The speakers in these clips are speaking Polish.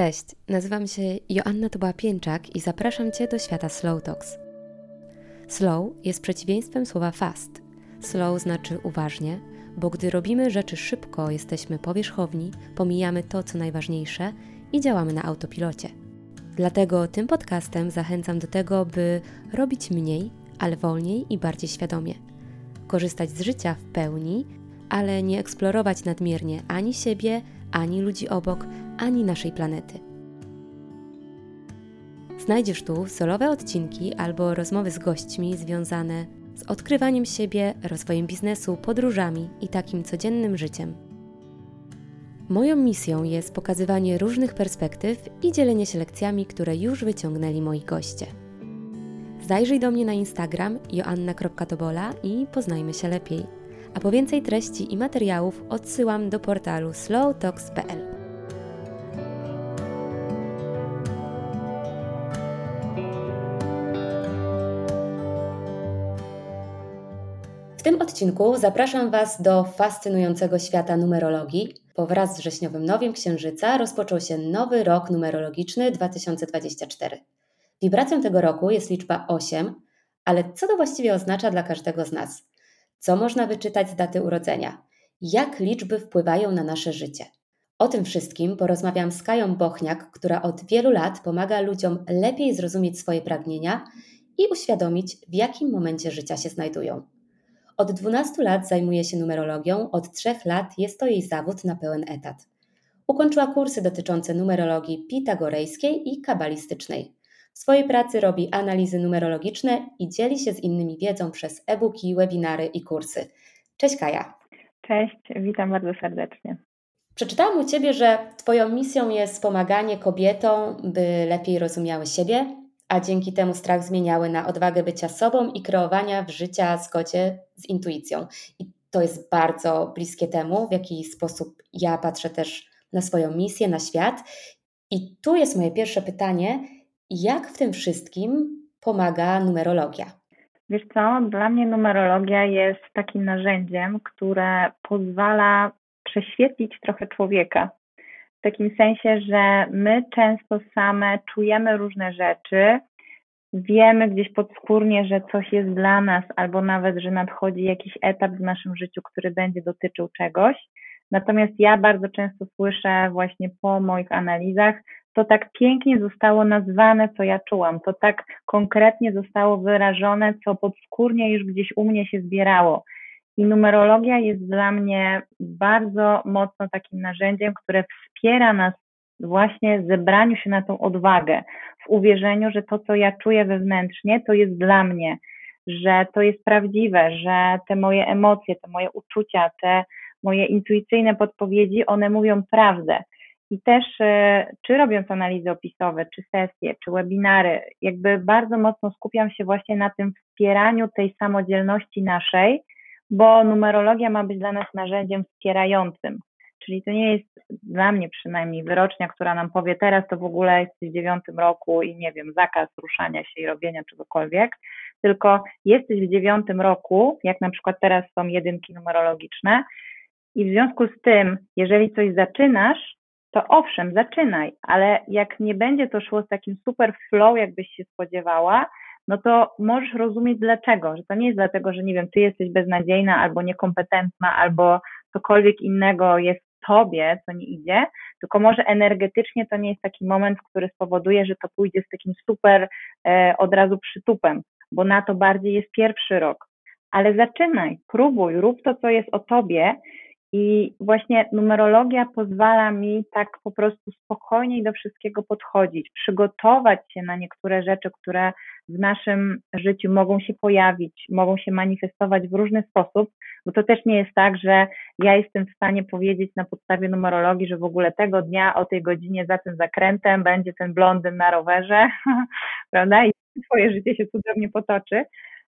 Cześć, nazywam się Joanna Toba-Pięczak i zapraszam Cię do świata Slow Talks. Slow jest przeciwieństwem słowa fast. Slow znaczy uważnie, bo gdy robimy rzeczy szybko, jesteśmy powierzchowni, pomijamy to, co najważniejsze i działamy na autopilocie. Dlatego tym podcastem zachęcam do tego, by robić mniej, ale wolniej i bardziej świadomie. Korzystać z życia w pełni, ale nie eksplorować nadmiernie ani siebie, ani ludzi obok, ani naszej planety. Znajdziesz tu solowe odcinki albo rozmowy z gośćmi związane z odkrywaniem siebie, rozwojem biznesu, podróżami i takim codziennym życiem. Moją misją jest pokazywanie różnych perspektyw i dzielenie się lekcjami, które już wyciągnęli moi goście. Zajrzyj do mnie na Instagram joanna.tobola i poznajmy się lepiej. A po więcej treści i materiałów odsyłam do portalu slowtalks.pl. W tym odcinku zapraszam Was do fascynującego świata numerologii, bo wraz z wrześniowym Nowiem Księżyca rozpoczął się nowy rok numerologiczny 2024. Wibracją tego roku jest liczba 8, ale co to właściwie oznacza dla każdego z nas? Co można wyczytać z daty urodzenia? Jak liczby wpływają na nasze życie? O tym wszystkim porozmawiam z Kają Bochniak, która od wielu lat pomaga ludziom lepiej zrozumieć swoje pragnienia i uświadomić, w jakim momencie życia się znajdują. Od 12 lat zajmuje się numerologią, od 3 lat jest to jej zawód na pełen etat. Ukończyła kursy dotyczące numerologii pitagorejskiej i kabalistycznej. W swojej pracy robi analizy numerologiczne i dzieli się z innymi wiedzą przez e-booki, webinary i kursy. Cześć Kaja. Cześć, witam bardzo serdecznie. Przeczytałam u Ciebie, że Twoją misją jest pomaganie kobietom, by lepiej rozumiały siebie, a dzięki temu strach zmieniały na odwagę bycia sobą i kreowania w życia zgodzie z intuicją. I to jest bardzo bliskie temu, w jaki sposób ja patrzę też na swoją misję, na świat. I tu jest moje pierwsze pytanie jak w tym wszystkim pomaga numerologia? Wiesz co, dla mnie numerologia jest takim narzędziem, które pozwala prześwietlić trochę człowieka. W takim sensie, że my często same czujemy różne rzeczy, wiemy gdzieś podskórnie, że coś jest dla nas, albo nawet, że nadchodzi jakiś etap w naszym życiu, który będzie dotyczył czegoś. Natomiast ja bardzo często słyszę właśnie po moich analizach, to tak pięknie zostało nazwane, co ja czułam, to tak konkretnie zostało wyrażone, co podskórnie już gdzieś u mnie się zbierało. I numerologia jest dla mnie bardzo mocno takim narzędziem, które wspiera nas właśnie w zebraniu się na tą odwagę, w uwierzeniu, że to, co ja czuję wewnętrznie, to jest dla mnie, że to jest prawdziwe, że te moje emocje, te moje uczucia, te moje intuicyjne podpowiedzi, one mówią prawdę. I też, e, czy robiąc analizy opisowe, czy sesje, czy webinary, jakby bardzo mocno skupiam się właśnie na tym wspieraniu tej samodzielności naszej, bo numerologia ma być dla nas narzędziem wspierającym. Czyli to nie jest dla mnie przynajmniej wyrocznia, która nam powie, teraz to w ogóle jesteś w dziewiątym roku i nie wiem, zakaz ruszania się i robienia czegokolwiek, tylko jesteś w dziewiątym roku, jak na przykład teraz są jedynki numerologiczne, i w związku z tym, jeżeli coś zaczynasz, to owszem, zaczynaj, ale jak nie będzie to szło z takim super flow, jakbyś się spodziewała, no to możesz rozumieć dlaczego, że to nie jest dlatego, że nie wiem, ty jesteś beznadziejna albo niekompetentna, albo cokolwiek innego jest w tobie, co nie idzie, tylko może energetycznie to nie jest taki moment, który spowoduje, że to pójdzie z takim super e, od razu przytupem, bo na to bardziej jest pierwszy rok. Ale zaczynaj, próbuj, rób to, co jest o tobie i właśnie numerologia pozwala mi tak po prostu spokojniej do wszystkiego podchodzić, przygotować się na niektóre rzeczy, które w naszym życiu mogą się pojawić, mogą się manifestować w różny sposób, bo to też nie jest tak, że ja jestem w stanie powiedzieć na podstawie numerologii, że w ogóle tego dnia o tej godzinie za tym zakrętem będzie ten blondyn na rowerze, prawda? I twoje życie się cudownie potoczy.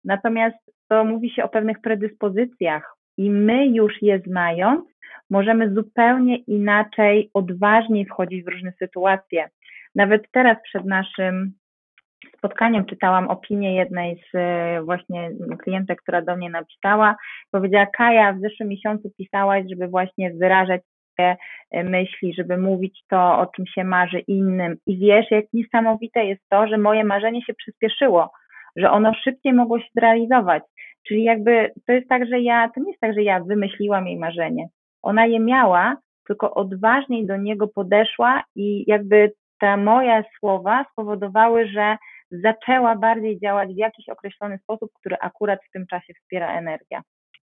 Natomiast to mówi się o pewnych predyspozycjach, i my już je znając, możemy zupełnie inaczej, odważniej wchodzić w różne sytuacje. Nawet teraz przed naszym spotkaniem czytałam opinię jednej z e, właśnie klientek, która do mnie napisała. Powiedziała, Kaja, w zeszłym miesiącu pisałaś, żeby właśnie wyrażać e, myśli, żeby mówić to, o czym się marzy innym. I wiesz, jak niesamowite jest to, że moje marzenie się przyspieszyło, że ono szybciej mogło się zrealizować. Czyli jakby to jest tak, że ja, to nie jest tak, że ja wymyśliłam jej marzenie. Ona je miała, tylko odważniej do niego podeszła i jakby te moje słowa spowodowały, że zaczęła bardziej działać w jakiś określony sposób, który akurat w tym czasie wspiera energia.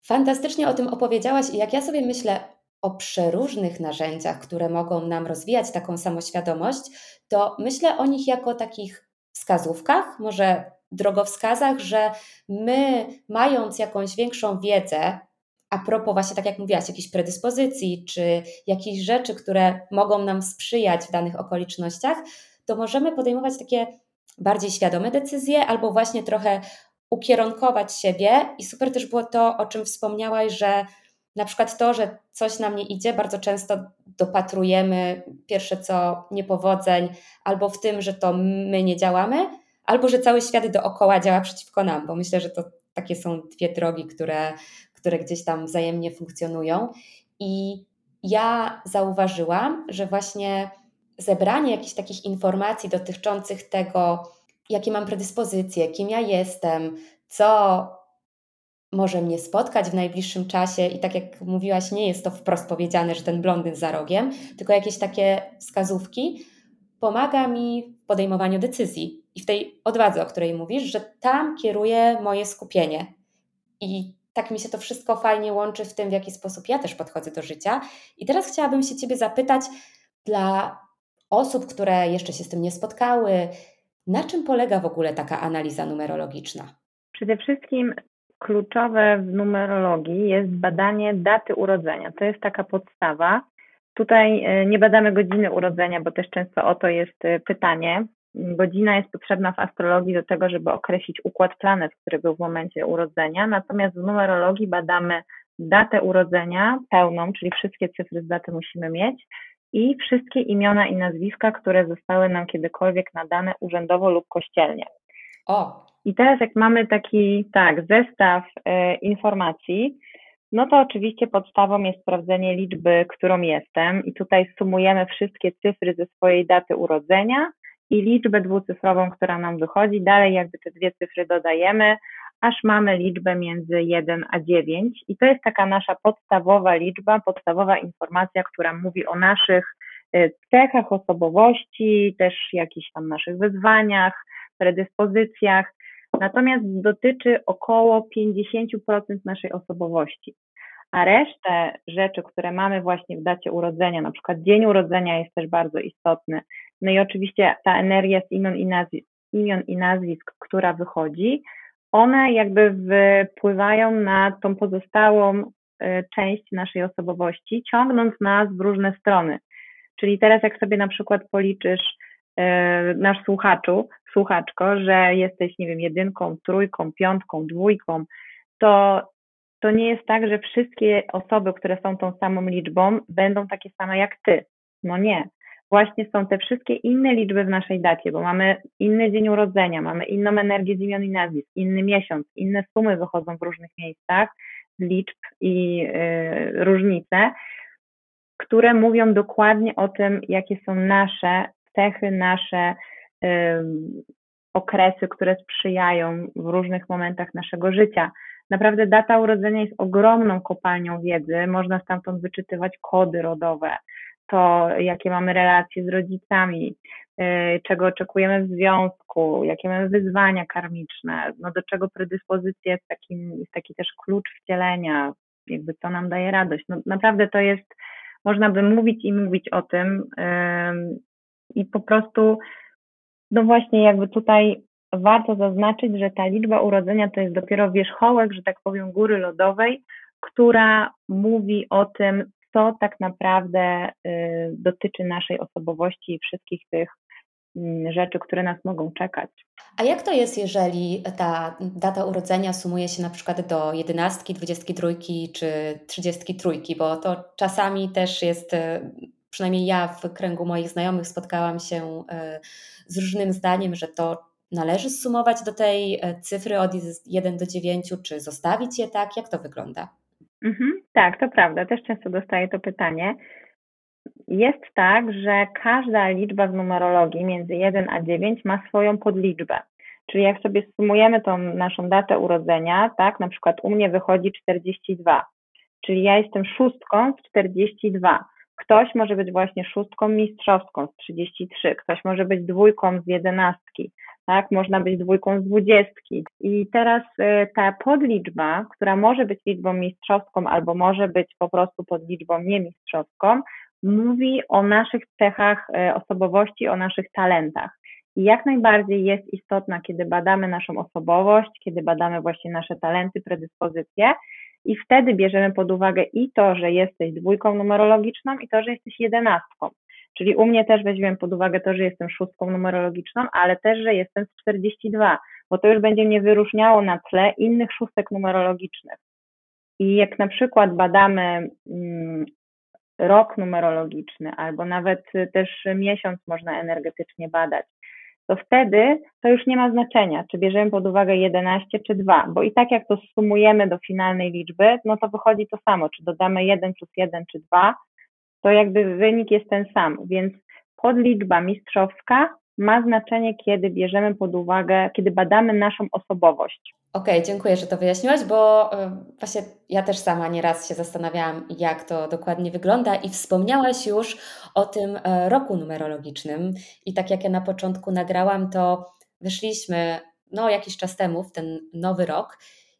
Fantastycznie o tym opowiedziałaś i jak ja sobie myślę o przeróżnych narzędziach, które mogą nam rozwijać taką samoświadomość, to myślę o nich jako takich wskazówkach, może drogowskazach, że my, mając jakąś większą wiedzę, a propos właśnie, tak jak mówiłaś, jakichś predyspozycji, czy jakichś rzeczy, które mogą nam sprzyjać w danych okolicznościach, to możemy podejmować takie bardziej świadome decyzje, albo właśnie trochę ukierunkować siebie. I super też było to, o czym wspomniałaś, że na przykład to, że coś nam nie idzie, bardzo często dopatrujemy pierwsze co niepowodzeń, albo w tym, że to my nie działamy, albo że cały świat dookoła działa przeciwko nam, bo myślę, że to takie są dwie drogi, które, które gdzieś tam wzajemnie funkcjonują. I ja zauważyłam, że właśnie zebranie jakichś takich informacji dotyczących tego, jakie mam predyspozycje, kim ja jestem, co może mnie spotkać w najbliższym czasie i tak jak mówiłaś, nie jest to wprost powiedziane, że ten blondyn za rogiem, tylko jakieś takie wskazówki, pomaga mi w podejmowaniu decyzji i w tej odwadze, o której mówisz, że tam kieruję moje skupienie. I tak mi się to wszystko fajnie łączy w tym, w jaki sposób ja też podchodzę do życia. I teraz chciałabym się Ciebie zapytać, dla osób, które jeszcze się z tym nie spotkały, na czym polega w ogóle taka analiza numerologiczna? Przede wszystkim kluczowe w numerologii jest badanie daty urodzenia. To jest taka podstawa. Tutaj e, nie badamy godziny urodzenia, bo też często o to jest e, pytanie. Godzina jest potrzebna w astrologii do tego, żeby określić układ planet, który był w momencie urodzenia. Natomiast w numerologii badamy datę urodzenia pełną, czyli wszystkie cyfry z daty musimy mieć i wszystkie imiona i nazwiska, które zostały nam kiedykolwiek nadane urzędowo lub kościelnie. O. I teraz jak mamy taki, tak, zestaw e, informacji, no to oczywiście podstawą jest sprawdzenie liczby, którą jestem i tutaj sumujemy wszystkie cyfry ze swojej daty urodzenia i liczbę dwucyfrową, która nam wychodzi. Dalej jakby te dwie cyfry dodajemy, aż mamy liczbę między 1 a 9 i to jest taka nasza podstawowa liczba, podstawowa informacja, która mówi o naszych y, cechach osobowości, też jakichś tam naszych wyzwaniach, predyspozycjach. Natomiast dotyczy około 50% naszej osobowości. A resztę rzeczy, które mamy właśnie w dacie urodzenia, na przykład dzień urodzenia jest też bardzo istotny. No i oczywiście ta energia z imion i nazwisk, imion i nazwisk która wychodzi, one jakby wpływają na tą pozostałą e, część naszej osobowości, ciągnąc nas w różne strony. Czyli teraz jak sobie na przykład policzysz e, nasz słuchaczu, słuchaczko, że jesteś, nie wiem, jedynką, trójką, piątką, dwójką, to to nie jest tak, że wszystkie osoby, które są tą samą liczbą, będą takie same jak ty. No nie właśnie są te wszystkie inne liczby w naszej dacie, bo mamy inny dzień urodzenia, mamy inną energię z imion i nazwisk, inny miesiąc, inne sumy wychodzą w różnych miejscach liczb i y, różnice, które mówią dokładnie o tym, jakie są nasze cechy, nasze y, okresy, które sprzyjają w różnych momentach naszego życia. Naprawdę data urodzenia jest ogromną kopalnią wiedzy, można stamtąd wyczytywać kody rodowe, to, jakie mamy relacje z rodzicami, y, czego oczekujemy w związku, jakie mamy wyzwania karmiczne, no do czego predyspozycja jest, taki, jest taki też klucz wcielenia, jakby co nam daje radość. No naprawdę to jest, można by mówić i mówić o tym i po prostu, no właśnie jakby tutaj warto zaznaczyć, że ta liczba urodzenia to jest dopiero wierzchołek, że tak powiem, góry lodowej, która mówi o tym, co tak naprawdę y, dotyczy naszej osobowości i wszystkich tych mm, rzeczy, które nas mogą czekać. A jak to jest, jeżeli ta data urodzenia sumuje się na przykład do jedenastki, dwudziestki trójki czy trzydziestki trójki, bo to czasami też jest, y, przynajmniej ja w kręgu moich znajomych spotkałam się y, z różnym zdaniem, że to należy sumować do tej cyfry od 1 do 9, czy zostawić je tak? Jak to wygląda? Mhm, tak, to prawda. Też często dostaję to pytanie. jest tak, że każda liczba w numerologii między 1 a 9 ma swoją podliczbę. Czyli jak sobie sumujemy tą naszą datę urodzenia, tak, na przykład u mnie wychodzi 42, czyli ja jestem szóstką z 42. Ktoś może być właśnie szóstką mistrzowską z 33, ktoś może być dwójką z jedenastki, tak? Można być dwójką z dwudziestki. I teraz y, ta podliczba, która może być liczbą mistrzowską albo może być po prostu podliczbą niemistrzowską, mówi o naszych cechach y, osobowości, o naszych talentach. I jak najbardziej jest istotna, kiedy badamy naszą osobowość, kiedy badamy właśnie nasze talenty, predyspozycje, i wtedy bierzemy pod uwagę i to, że jesteś dwójką numerologiczną, i to, że jesteś jedenastką. Czyli u mnie też weźmiemy pod uwagę to, że jestem szóstką numerologiczną, ale też, że jestem z 42, bo to już będzie mnie wyróżniało na tle innych szóstek numerologicznych. I jak na przykład badamy mm, rok numerologiczny, albo nawet też miesiąc można energetycznie badać, to wtedy to już nie ma znaczenia, czy bierzemy pod uwagę 11 czy 2, bo i tak jak to sumujemy do finalnej liczby, no to wychodzi to samo, czy dodamy 1 plus 1 czy 2, to jakby wynik jest ten sam, więc podliczba mistrzowska ma znaczenie, kiedy bierzemy pod uwagę, kiedy badamy naszą osobowość. Okej, okay, dziękuję, że to wyjaśniłaś, bo e, właśnie ja też sama nieraz się zastanawiałam, jak to dokładnie wygląda i wspomniałaś już o tym e, roku numerologicznym. I tak jak ja na początku nagrałam, to wyszliśmy no jakiś czas temu w ten nowy rok.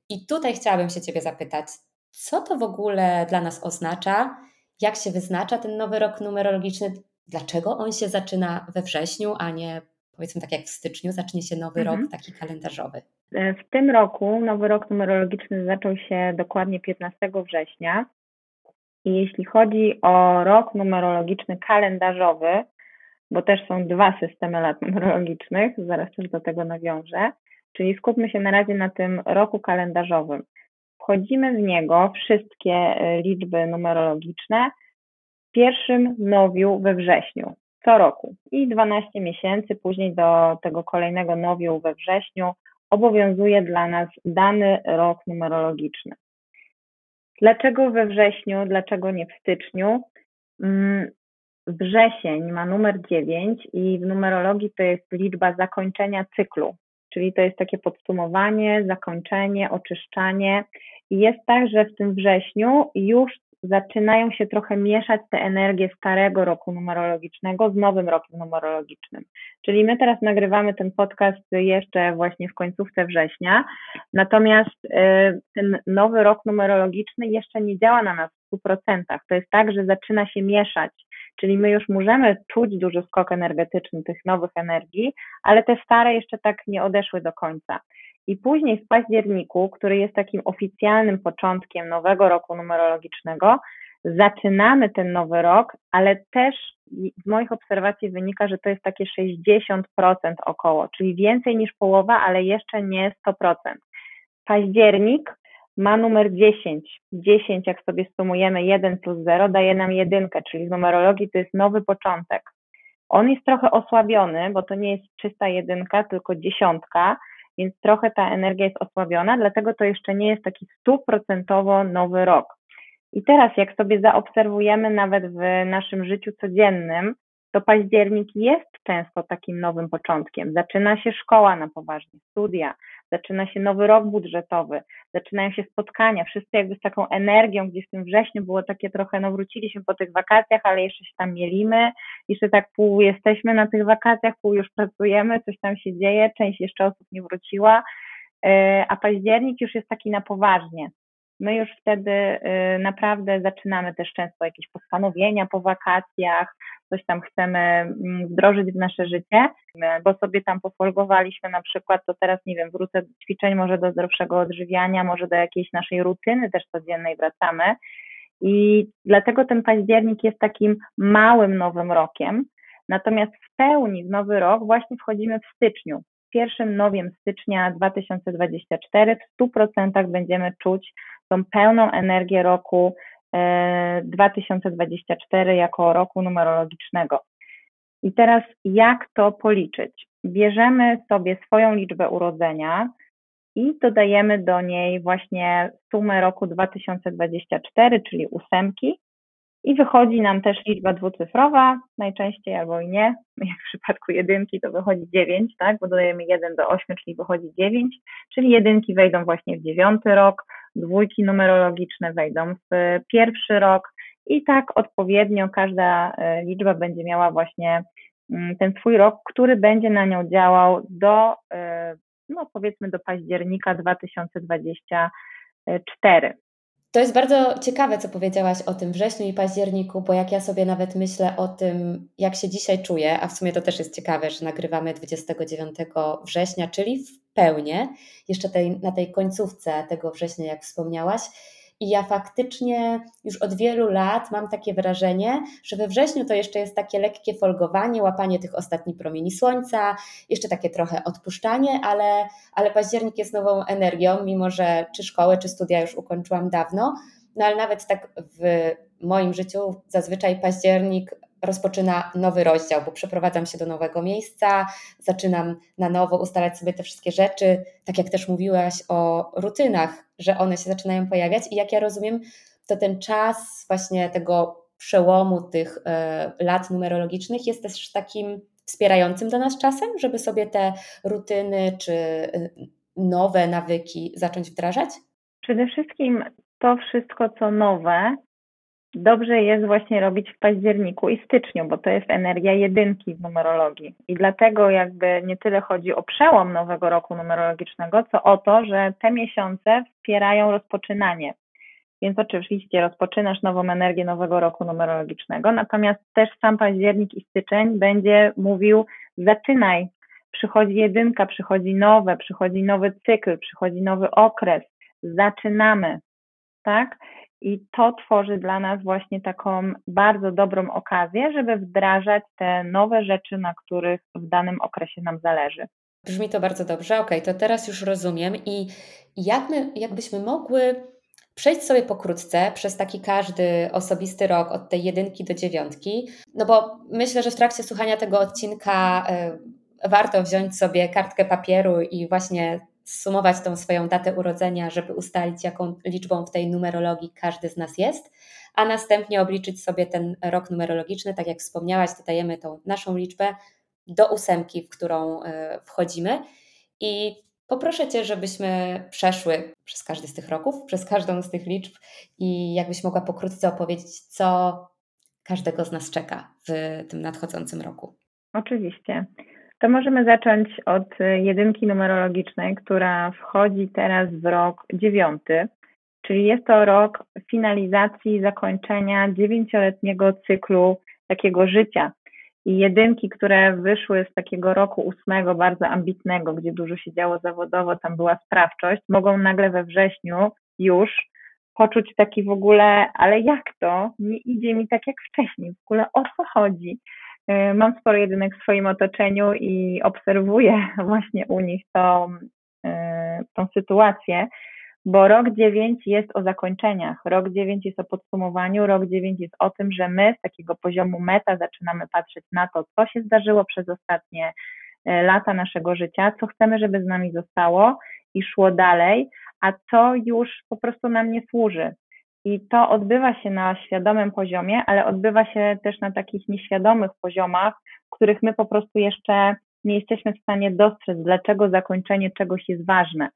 I tutaj chciałabym się Ciebie zapytać, co to w ogóle dla nas oznacza jak się wyznacza ten nowy rok numerologiczny, dlaczego on się zaczyna we wrześniu, a nie powiedzmy tak jak w styczniu zacznie się nowy mhm. rok taki kalendarzowy. E, w tym roku nowy rok numerologiczny zaczął się dokładnie 15 września. I jeśli chodzi o rok numerologiczny kalendarzowy, bo też są dwa systemy lat numerologicznych, zaraz też do tego nawiążę, czyli skupmy się na razie na tym roku kalendarzowym. Wchodzimy w niego wszystkie e, liczby numerologiczne w pierwszym nowiu we wrześniu, co roku. I 12 miesięcy później do tego kolejnego nowiu we wrześniu obowiązuje dla nas dany rok numerologiczny. Dlaczego we wrześniu, dlaczego nie w styczniu? Mm, wrzesień ma numer 9 i w numerologii to jest liczba zakończenia cyklu, czyli to jest takie podsumowanie, zakończenie, oczyszczanie i jest tak, że w tym wrześniu już zaczynają się trochę mieszać te energie starego roku numerologicznego z nowym rokiem numerologicznym. Czyli my teraz nagrywamy ten podcast jeszcze właśnie w końcówce września, natomiast y, ten nowy rok numerologiczny jeszcze nie działa na nas w 100%. To jest tak, że zaczyna się mieszać, czyli my już możemy czuć duży skok energetyczny tych nowych energii, ale te stare jeszcze tak nie odeszły do końca. I później w październiku, który jest takim oficjalnym początkiem nowego roku numerologicznego, zaczynamy ten nowy rok, ale też z moich obserwacji wynika, że to jest takie 60% około, czyli więcej niż połowa, ale jeszcze nie 100%. Październik ma numer 10. 10, jak sobie sumujemy 1 plus 0, daje nam jedynkę, czyli w numerologii to jest nowy początek. On jest trochę osłabiony, bo to nie jest czysta jedynka, tylko dziesiątka, więc trochę ta energia jest osłabiona, dlatego to jeszcze nie jest taki stuprocentowo nowy rok. I teraz, jak sobie zaobserwujemy nawet w naszym życiu codziennym, to październik jest często takim nowym początkiem. Zaczyna się szkoła na poważnie, studia, zaczyna się nowy rok budżetowy, zaczynają się spotkania, wszyscy jakby z taką energią, gdzie w tym wrześniu było takie trochę, no wróciliśmy po tych wakacjach, ale jeszcze się tam mielimy, jeszcze tak pół jesteśmy na tych wakacjach, pół już pracujemy, coś tam się dzieje, część jeszcze osób nie wróciła, e, a październik już jest taki na poważnie. My już wtedy e, naprawdę zaczynamy też często jakieś postanowienia po wakacjach, coś tam chcemy mm, wdrożyć w nasze życie, bo sobie tam pofolgowaliśmy na przykład, to teraz nie wiem, wrócę do ćwiczeń, może do zdrowszego odżywiania, może do jakiejś naszej rutyny też codziennej wracamy. I dlatego ten październik jest takim małym nowym rokiem. Natomiast w pełni w nowy rok właśnie wchodzimy w styczniu. Pierwszym nowiem stycznia 2024 w 100% będziemy czuć tą pełną energię roku 2024 e, jako roku numerologicznego. I teraz jak to policzyć? Bierzemy sobie swoją liczbę urodzenia i dodajemy do niej właśnie sumę roku 2024, czyli ósemki I wychodzi nam też liczba dwucyfrowa, najczęściej albo i nie. Jak w przypadku jedynki to wychodzi 9, tak? Bo dodajemy 1 do 8, czyli wychodzi 9, czyli jedynki wejdą właśnie w dziewiąty rok, dwójki numerologiczne wejdą w pierwszy rok i tak odpowiednio każda e, liczba będzie miała właśnie mm, ten swój rok, który będzie na nią działał do, e, no powiedzmy do października 2024. To jest bardzo ciekawe, co powiedziałaś o tym wrześniu i październiku, bo jak ja sobie nawet myślę o tym, jak się dzisiaj czuję, a w sumie to też jest ciekawe, że nagrywamy 29 września, czyli w pełni, jeszcze tej, na tej końcówce tego września, jak wspomniałaś. I ja faktycznie już od wielu lat mam takie wrażenie, że we wrześniu to jeszcze jest takie lekkie folgowanie, łapanie tych ostatnich promieni słońca, jeszcze takie trochę odpuszczanie, ale, ale październik jest nową energią, mimo że czy szkołę, czy studia już ukończyłam dawno. No ale nawet tak w moim życiu zazwyczaj październik rozpoczyna nowy rozdział, bo przeprowadzam się do nowego miejsca, zaczynam na nowo ustalać sobie te wszystkie rzeczy, tak jak też mówiłaś o rutynach, że one się zaczynają pojawiać i jak ja rozumiem, to ten czas właśnie tego przełomu tych e, lat numerologicznych jest też takim wspierającym dla nas czasem, żeby sobie te rutyny czy e, nowe nawyki zacząć wdrażać? Przede wszystkim to wszystko, co nowe, dobrze jest właśnie robić w październiku i styczniu, bo to jest energia jedynki w numerologii. I dlatego jakby nie tyle chodzi o przełom nowego roku numerologicznego, co o to, że te miesiące wspierają rozpoczynanie. Więc oczywiście rozpoczynasz nową energię nowego roku numerologicznego, natomiast też sam październik i styczeń będzie mówił zaczynaj, przychodzi jedynka, przychodzi nowe, przychodzi nowy cykl, przychodzi nowy okres, zaczynamy, tak? I to tworzy dla nas właśnie taką bardzo dobrą okazję, żeby wdrażać te nowe rzeczy, na których w danym okresie nam zależy. Brzmi to bardzo dobrze. Ok, to teraz już rozumiem. I jak my, jakbyśmy mogły przejść sobie pokrótce przez taki każdy osobisty rok od tej jedynki do dziewiątki, no bo myślę, że w trakcie słuchania tego odcinka y, warto wziąć sobie kartkę papieru i właśnie sumować tą swoją datę urodzenia, żeby ustalić, jaką liczbą w tej numerologii każdy z nas jest, a następnie obliczyć sobie ten rok numerologiczny. Tak jak wspomniałaś, dodajemy tą naszą liczbę do ósemki, w którą e, wchodzimy. I poproszę Cię, żebyśmy przeszły przez każdy z tych roków, przez każdą z tych liczb i jakbyś mogła pokrótce opowiedzieć, co każdego z nas czeka w tym nadchodzącym roku. Oczywiście. To możemy zacząć od y, jedynki numerologicznej, która wchodzi teraz w rok dziewiąty, czyli jest to rok finalizacji, zakończenia dziewięcioletniego cyklu takiego życia. I jedynki, które wyszły z takiego roku ósmego, bardzo ambitnego, gdzie dużo się działo zawodowo, tam była sprawczość, mogą nagle we wrześniu już poczuć taki w ogóle, ale jak to? Nie idzie mi tak jak wcześniej, w ogóle o co chodzi? E, mam sporo jedynek w swoim otoczeniu i obserwuję właśnie u nich tą, e, tą sytuację, bo rok 9 jest o zakończeniach, rok 9 jest o podsumowaniu, rok 9 jest o tym, że my z takiego poziomu meta zaczynamy patrzeć na to, co się zdarzyło przez ostatnie e, lata naszego życia, co chcemy, żeby z nami zostało i szło dalej, a co już po prostu nam nie służy. I to odbywa się na świadomym poziomie, ale odbywa się też na takich nieświadomych poziomach, których my po prostu jeszcze nie jesteśmy w stanie dostrzec, dlaczego zakończenie czegoś jest ważne.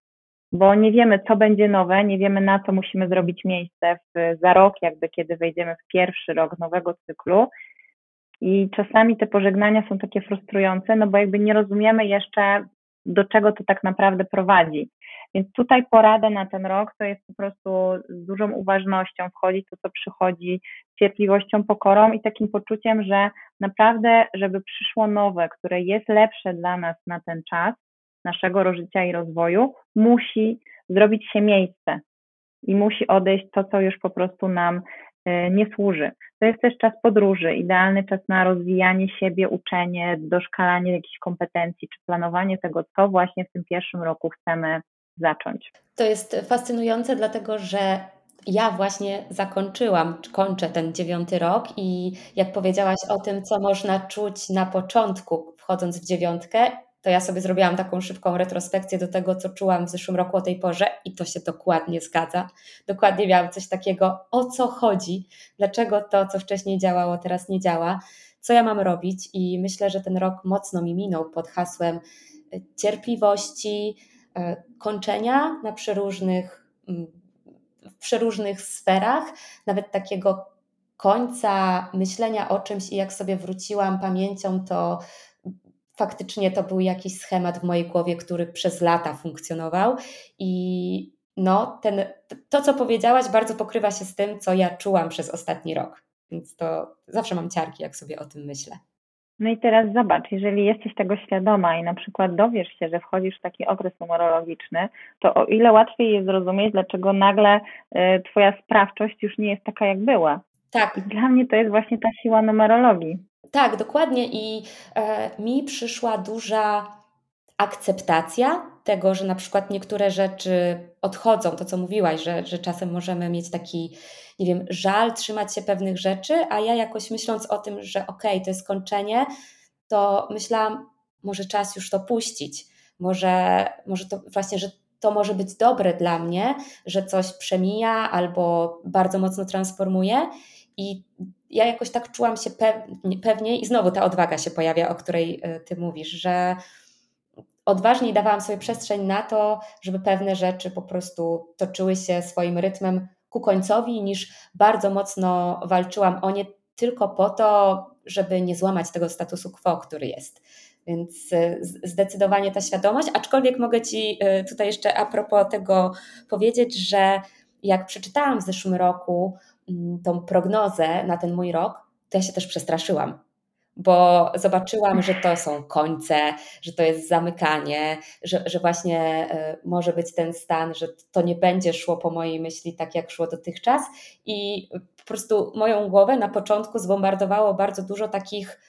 Bo nie wiemy, co będzie nowe, nie wiemy, na co musimy zrobić miejsce w, za rok, jakby kiedy wejdziemy w pierwszy rok nowego cyklu. I czasami te pożegnania są takie frustrujące, no bo jakby nie rozumiemy jeszcze, do czego to tak naprawdę prowadzi. Więc tutaj porada na ten rok to jest po prostu z dużą uważnością wchodzić to, co przychodzi, cierpliwością, pokorą i takim poczuciem, że naprawdę, żeby przyszło nowe, które jest lepsze dla nas na ten czas, naszego życia i rozwoju, musi zrobić się miejsce i musi odejść to, co już po prostu nam nie służy. To jest też czas podróży, idealny czas na rozwijanie siebie, uczenie, doszkalanie jakichś kompetencji, czy planowanie tego, co właśnie w tym pierwszym roku chcemy zacząć. To jest fascynujące, dlatego że ja właśnie zakończyłam, kończę ten dziewiąty rok i jak powiedziałaś o tym, co można czuć na początku, wchodząc w dziewiątkę, to ja sobie zrobiłam taką szybką retrospekcję do tego, co czułam w zeszłym roku o tej porze i to się dokładnie zgadza. Dokładnie miałam coś takiego, o co chodzi, dlaczego to, co wcześniej działało, teraz nie działa, co ja mam robić i myślę, że ten rok mocno mi minął pod hasłem e, cierpliwości, e, kończenia na przeróżnych, mm, w przeróżnych sferach, nawet takiego końca myślenia o czymś i jak sobie wróciłam pamięcią, to faktycznie to był jakiś schemat w mojej głowie, który przez lata funkcjonował i no, ten, to, co powiedziałaś, bardzo pokrywa się z tym, co ja czułam przez ostatni rok. Więc to zawsze mam ciarki, jak sobie o tym myślę. No i teraz zobacz, jeżeli jesteś tego świadoma i na przykład dowiesz się, że wchodzisz w taki okres numerologiczny, to o ile łatwiej jest zrozumieć, dlaczego nagle y, twoja sprawczość już nie jest taka, jak była. Tak. I dla mnie to jest właśnie ta siła numerologii. Tak, dokładnie. I e, mi przyszła duża akceptacja tego, że na przykład niektóre rzeczy odchodzą, to co mówiłaś, że, że czasem możemy mieć taki, nie wiem, żal, trzymać się pewnych rzeczy, a ja jakoś myśląc o tym, że okej, okay, to jest skończenie, to myślałam, może czas już to puścić, może, może to właśnie, że to może być dobre dla mnie, że coś przemija albo bardzo mocno transformuje i ja jakoś tak czułam się pewnie, pewnie i znowu ta odwaga się pojawia, o której y, ty mówisz, że odważniej dawałam sobie przestrzeń na to, żeby pewne rzeczy po prostu toczyły się swoim rytmem ku końcowi, niż bardzo mocno walczyłam o nie tylko po to, żeby nie złamać tego statusu quo, który jest. Więc y, zdecydowanie ta świadomość, aczkolwiek mogę Ci y, tutaj jeszcze a propos tego powiedzieć, że jak przeczytałam w zeszłym roku tą prognozę na ten mój rok, to ja się też przestraszyłam, bo zobaczyłam, że to są końce, że to jest zamykanie, że, że właśnie e, może być ten stan, że to nie będzie szło po mojej myśli tak, jak szło dotychczas. I po prostu moją głowę na początku zbombardowało bardzo dużo takich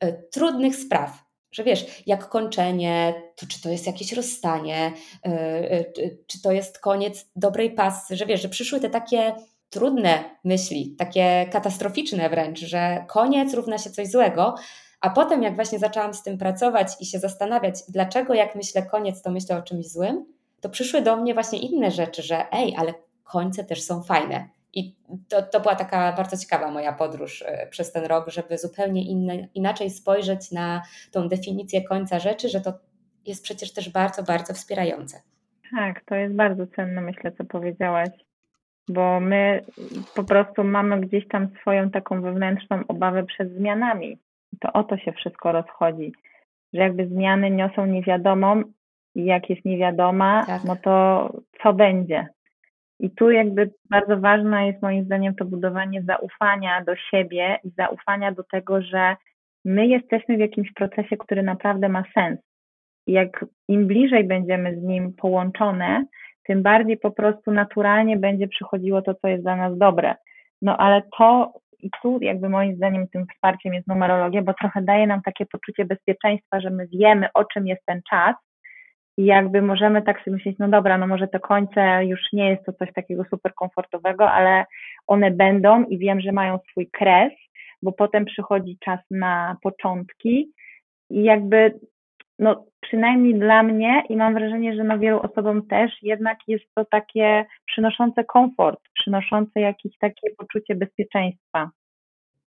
e, trudnych spraw. Że wiesz, jak kończenie, to czy to jest jakieś rozstanie, e, czy to jest koniec dobrej pasy, że wiesz, że przyszły te takie trudne myśli, takie katastroficzne wręcz, że koniec równa się coś złego, a potem jak właśnie zaczęłam z tym pracować i się zastanawiać, dlaczego jak myślę koniec, to myślę o czymś złym, to przyszły do mnie właśnie inne rzeczy, że ej, ale końce też są fajne. I to, to była taka bardzo ciekawa moja podróż e, przez ten rok, żeby zupełnie inne, inaczej spojrzeć na tą definicję końca rzeczy, że to jest przecież też bardzo, bardzo wspierające. Tak, to jest bardzo cenne, myślę, co powiedziałaś bo my po prostu mamy gdzieś tam swoją taką wewnętrzną obawę przed zmianami. To o to się wszystko rozchodzi, że jakby zmiany niosą niewiadomą i jak jest niewiadoma, tak. no to co będzie? I tu jakby bardzo ważne jest moim zdaniem to budowanie zaufania do siebie i zaufania do tego, że my jesteśmy w jakimś procesie, który naprawdę ma sens. I jak im bliżej będziemy z nim połączone, tym bardziej po prostu naturalnie będzie przychodziło to, co jest dla nas dobre. No ale to i tu jakby moim zdaniem tym wsparciem jest numerologia, bo trochę daje nam takie poczucie bezpieczeństwa, że my wiemy, o czym jest ten czas i jakby możemy tak sobie myśleć, no dobra, no może te końce już nie jest to coś takiego super komfortowego, ale one będą i wiem, że mają swój kres, bo potem przychodzi czas na początki i jakby no przynajmniej dla mnie i mam wrażenie, że no wielu osobom też jednak jest to takie przynoszące komfort, przynoszące jakieś takie poczucie bezpieczeństwa.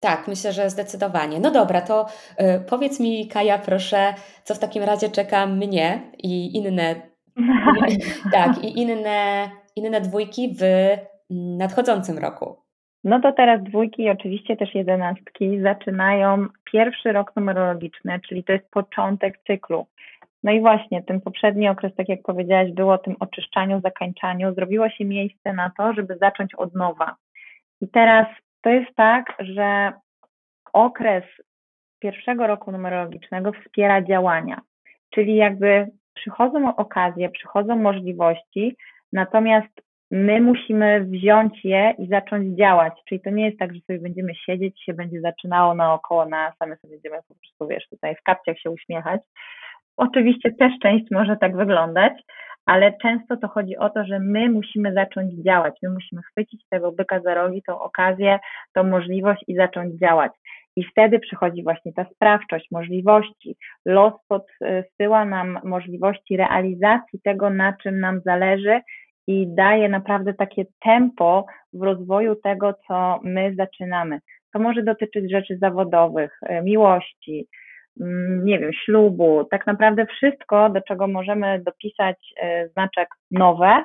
Tak, myślę, że zdecydowanie. No dobra, to y, powiedz mi, Kaja, proszę, co w takim razie czeka mnie i inne, tak, i inne, inne dwójki w nadchodzącym roku. No to teraz dwójki i oczywiście też jedenastki zaczynają pierwszy rok numerologiczny, czyli to jest początek cyklu. No i właśnie ten poprzedni okres, tak jak powiedziałaś, było tym oczyszczaniu, zakańczaniu. Zrobiło się miejsce na to, żeby zacząć od nowa. I teraz to jest tak, że okres pierwszego roku numerologicznego wspiera działania, czyli jakby przychodzą okazje, przychodzą możliwości, natomiast my musimy wziąć je i zacząć działać. Czyli to nie jest tak, że sobie będziemy siedzieć, się będzie zaczynało naokoło nas, a my sobie będziemy po prostu, wiesz, tutaj w kapciach się uśmiechać. Oczywiście też część może tak wyglądać, ale często to chodzi o to, że my musimy zacząć działać, my musimy chwycić tego byka za rogi, tą okazję, tą możliwość i zacząć działać. I wtedy przychodzi właśnie ta sprawczość, możliwości, los podsyła nam możliwości realizacji tego, na czym nam zależy i daje naprawdę takie tempo w rozwoju tego, co my zaczynamy. To może dotyczyć rzeczy zawodowych, e, miłości, mm, nie wiem, ślubu, tak naprawdę wszystko, do czego możemy dopisać e, znaczek nowe,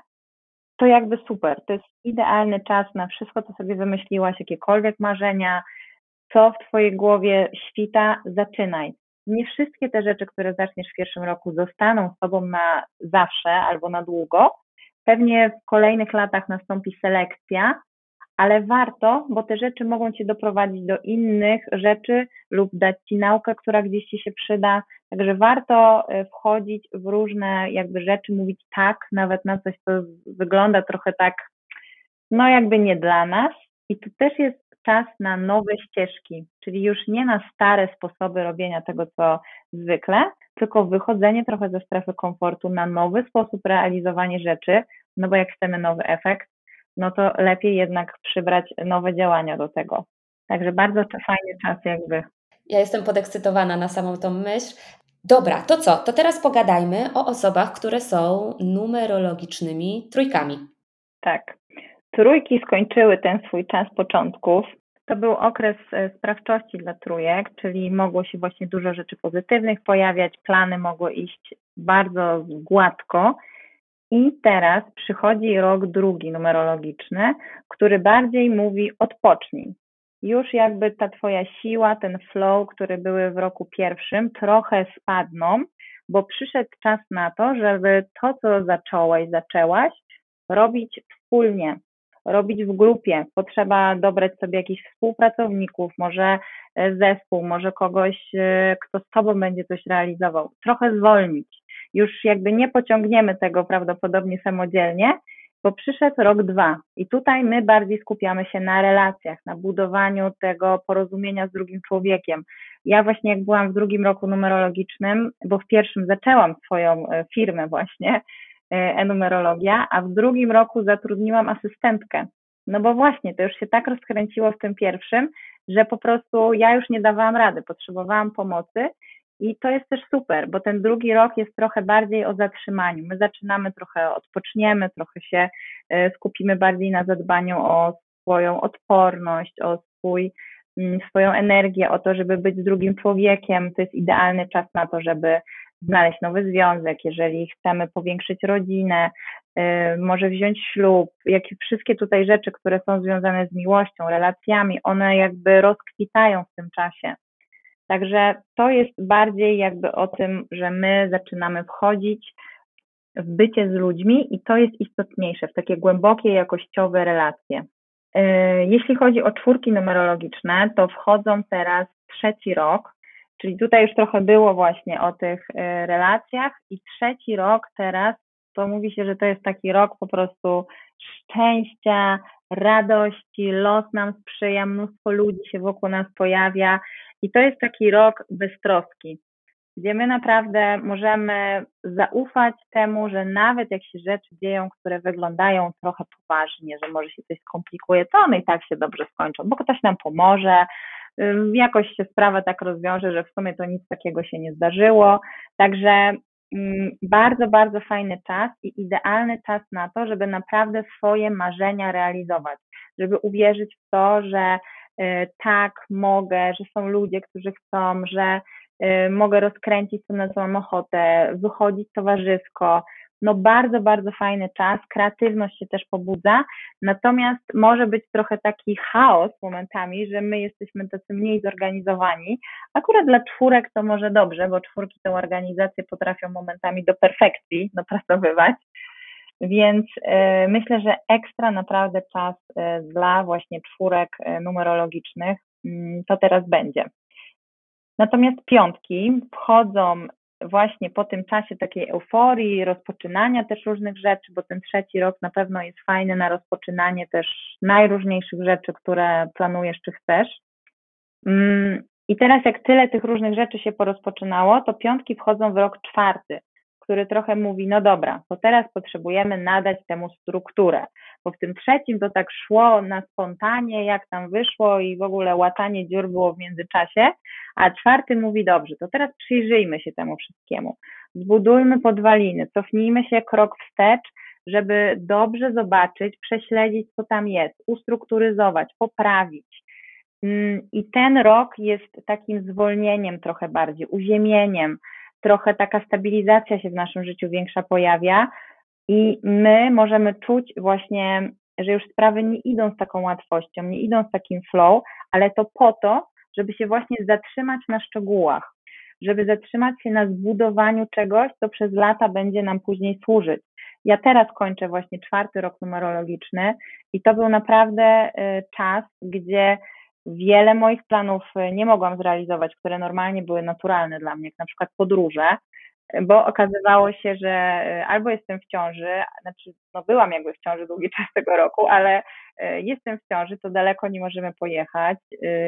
to jakby super. To jest idealny czas na wszystko, co sobie wymyśliłaś, jakiekolwiek marzenia, co w Twojej głowie świta, zaczynaj. Nie wszystkie te rzeczy, które zaczniesz w pierwszym roku, zostaną z Tobą na zawsze albo na długo. Pewnie w kolejnych latach nastąpi selekcja, ale warto, bo te rzeczy mogą Cię doprowadzić do innych rzeczy lub dać Ci naukę, która gdzieś Ci się przyda. Także warto e, wchodzić w różne jakby rzeczy, mówić tak, nawet na coś, co wygląda trochę tak, no jakby nie dla nas. I tu też jest czas na nowe ścieżki, czyli już nie na stare sposoby robienia tego, co zwykle, tylko wychodzenie trochę ze strefy komfortu na nowy sposób realizowania rzeczy, no bo jak chcemy nowy efekt, no to lepiej jednak przybrać nowe działania do tego. Także bardzo fajny czas jakby. Ja jestem podekscytowana na samą tą myśl. Dobra, to co? To teraz pogadajmy o osobach, które są numerologicznymi trójkami. Tak. Trójki skończyły ten swój czas początków. To był okres e, sprawczości dla trójek, czyli mogło się właśnie dużo rzeczy pozytywnych pojawiać, plany mogły iść bardzo gładko i teraz przychodzi rok drugi numerologiczny, który bardziej mówi odpocznij. Już jakby ta twoja siła, ten flow, który były w roku pierwszym, trochę spadną, bo przyszedł czas na to, żeby to, co zacząłeś, zaczęłaś, robić wspólnie, robić w grupie. Potrzeba dobrać sobie jakichś współpracowników, może e, zespół, może kogoś, e, kto z tobą będzie coś realizował. Trochę zwolnić już jakby nie pociągniemy tego prawdopodobnie samodzielnie, bo przyszedł rok dwa i tutaj my bardziej skupiamy się na relacjach, na budowaniu tego porozumienia z drugim człowiekiem. Ja właśnie jak byłam w drugim roku numerologicznym, bo w pierwszym zaczęłam swoją e, firmę właśnie, e-numerologia, a w drugim roku zatrudniłam asystentkę. No bo właśnie, to już się tak rozkręciło w tym pierwszym, że po prostu ja już nie dawałam rady, potrzebowałam pomocy i to jest też super, bo ten drugi rok jest trochę bardziej o zatrzymaniu. My zaczynamy trochę, odpoczniemy, trochę się e, skupimy bardziej na zadbaniu o swoją odporność, o swój, mm, swoją energię, o to, żeby być drugim człowiekiem. To jest idealny czas na to, żeby znaleźć nowy związek, jeżeli chcemy powiększyć rodzinę, e, może wziąć ślub, jakie wszystkie tutaj rzeczy, które są związane z miłością, relacjami, one jakby rozkwitają w tym czasie. Także to jest bardziej jakby o tym, że my zaczynamy wchodzić w bycie z ludźmi i to jest istotniejsze, w takie głębokie, jakościowe relacje. E, jeśli chodzi o czwórki numerologiczne, to wchodzą teraz trzeci rok, czyli tutaj już trochę było właśnie o tych e, relacjach. I trzeci rok teraz to mówi się, że to jest taki rok po prostu szczęścia, radości, los nam sprzyja, mnóstwo ludzi się wokół nas pojawia. I to jest taki rok beztroski, gdzie my naprawdę możemy zaufać temu, że nawet jak się rzeczy dzieją, które wyglądają trochę poważnie, że może się coś skomplikuje, to one i tak się dobrze skończą, bo ktoś nam pomoże, jakoś się sprawa tak rozwiąże, że w sumie to nic takiego się nie zdarzyło. Także bardzo, bardzo fajny czas i idealny czas na to, żeby naprawdę swoje marzenia realizować, żeby uwierzyć w to, że y, tak, mogę, że są ludzie, którzy chcą, że y, mogę rozkręcić to, na co mam ochotę, wychodzić towarzysko, no bardzo, bardzo fajny czas, kreatywność się też pobudza, natomiast może być trochę taki chaos momentami, że my jesteśmy tacy mniej zorganizowani. Akurat dla czwórek to może dobrze, bo czwórki tę organizację potrafią momentami do perfekcji dopracowywać, więc y, myślę, że ekstra naprawdę czas y, dla właśnie czwórek y, numerologicznych y, to teraz będzie. Natomiast piątki wchodzą właśnie po tym czasie takiej euforii, rozpoczynania też różnych rzeczy, bo ten trzeci rok na pewno jest fajny na rozpoczynanie też najróżniejszych rzeczy, które planujesz czy chcesz. Mm, I teraz jak tyle tych różnych rzeczy się porozpoczynało, to piątki wchodzą w rok czwarty, który trochę mówi, no dobra, to teraz potrzebujemy nadać temu strukturę. Bo w tym trzecim to tak szło na spontanie, jak tam wyszło i w ogóle łatanie dziur było w międzyczasie, a czwarty mówi dobrze, to teraz przyjrzyjmy się temu wszystkiemu. Zbudujmy podwaliny, cofnijmy się krok wstecz, żeby dobrze zobaczyć, prześledzić, co tam jest, ustrukturyzować, poprawić. Mm, I ten rok jest takim zwolnieniem trochę bardziej, uziemieniem, trochę taka stabilizacja się w naszym życiu większa pojawia i my możemy czuć właśnie, że już sprawy nie idą z taką łatwością, nie idą z takim flow, ale to po to, żeby się właśnie zatrzymać na szczegółach, żeby zatrzymać się na zbudowaniu czegoś, co przez lata będzie nam później służyć. Ja teraz kończę właśnie czwarty rok numerologiczny i to był naprawdę y, czas, gdzie wiele moich planów y, nie mogłam zrealizować, które normalnie były naturalne dla mnie, jak na przykład podróże, bo okazywało się, że y, albo jestem w ciąży, znaczy no byłam jakby w ciąży długi czas tego roku, ale jestem w ciąży, to daleko nie możemy pojechać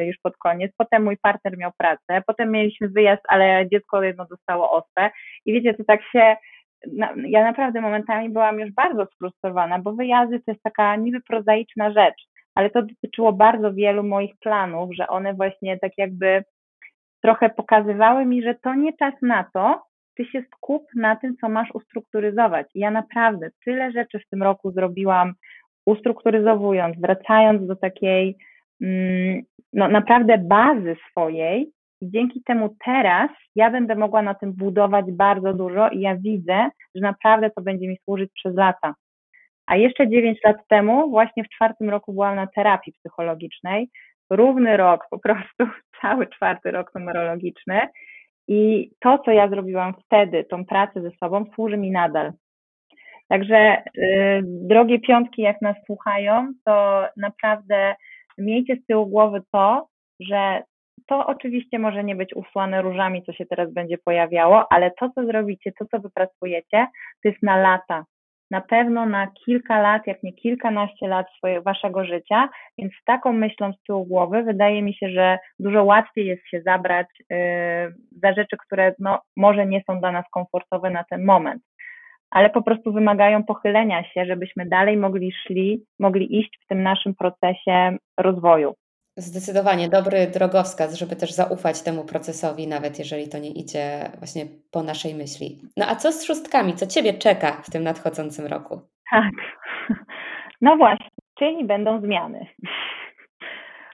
już pod koniec. Potem mój partner miał pracę, potem mieliśmy wyjazd, ale dziecko jedno dostało ospę i wiecie, to tak się ja naprawdę momentami byłam już bardzo sfrustrowana, bo wyjazdy to jest taka niby prozaiczna rzecz, ale to dotyczyło bardzo wielu moich planów, że one właśnie tak jakby trochę pokazywały mi, że to nie czas na to, ty się skup na tym, co masz ustrukturyzować. Ja naprawdę tyle rzeczy w tym roku zrobiłam, ustrukturyzowując, wracając do takiej mm, no, naprawdę bazy swojej, i dzięki temu teraz ja będę mogła na tym budować bardzo dużo i ja widzę, że naprawdę to będzie mi służyć przez lata. A jeszcze 9 lat temu, właśnie w czwartym roku byłam na terapii psychologicznej. Równy rok, po prostu cały czwarty rok numerologiczny. I to, co ja zrobiłam wtedy, tą pracę ze sobą, służy mi nadal. Także yy, drogie piątki, jak nas słuchają, to naprawdę miejcie z tyłu głowy to, że to oczywiście może nie być usłane różami, co się teraz będzie pojawiało, ale to, co zrobicie, to, co wypracujecie, to jest na lata. Na pewno na kilka lat, jak nie kilkanaście lat swojego, waszego życia, więc z taką myślą z tyłu głowy wydaje mi się, że dużo łatwiej jest się zabrać yy, za rzeczy, które no, może nie są dla nas komfortowe na ten moment ale po prostu wymagają pochylenia się, żebyśmy dalej mogli szli, mogli iść w tym naszym procesie rozwoju. Zdecydowanie dobry drogowskaz, żeby też zaufać temu procesowi, nawet jeżeli to nie idzie właśnie po naszej myśli. No a co z szóstkami? Co Ciebie czeka w tym nadchodzącym roku? Tak. No właśnie, czyli będą zmiany.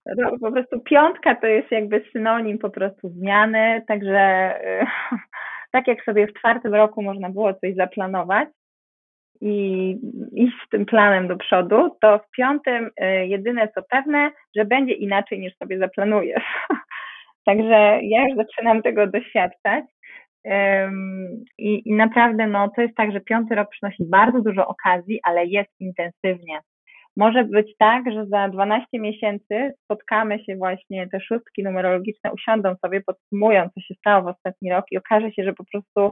No, po prostu piątka to jest jakby synonim po prostu zmiany, także tak jak sobie w czwartym roku można było coś zaplanować, i iść z tym planem do przodu, to w piątym y, jedyne co pewne, że będzie inaczej niż sobie zaplanujesz. Także ja już zaczynam tego doświadczać. I, I, naprawdę no, to jest tak, że piąty rok przynosi bardzo dużo okazji, ale jest intensywnie. Może być tak, że za 12 miesięcy spotkamy się właśnie, te szóstki numerologiczne usiądą sobie, podsumują, co się stało w ostatni rok i okaże się, że po prostu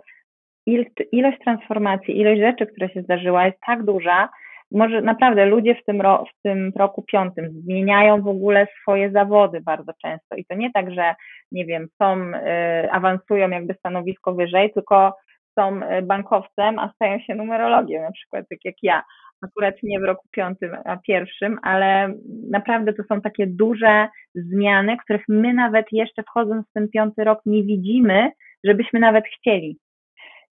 ilość transformacji, ilość rzeczy, które się zdarzyła jest tak duża, może naprawdę ludzie w tym, ro, w tym roku piątym zmieniają w ogóle swoje zawody bardzo często i to nie tak, że nie wiem, są, y, awansują jakby stanowisko wyżej, tylko są y, bankowcem, a stają się numerologiem, na przykład tak jak ja. Akurat nie w roku piątym, a pierwszym, ale naprawdę to są takie duże zmiany, których my nawet jeszcze wchodząc w ten piąty rok nie widzimy, żebyśmy nawet chcieli.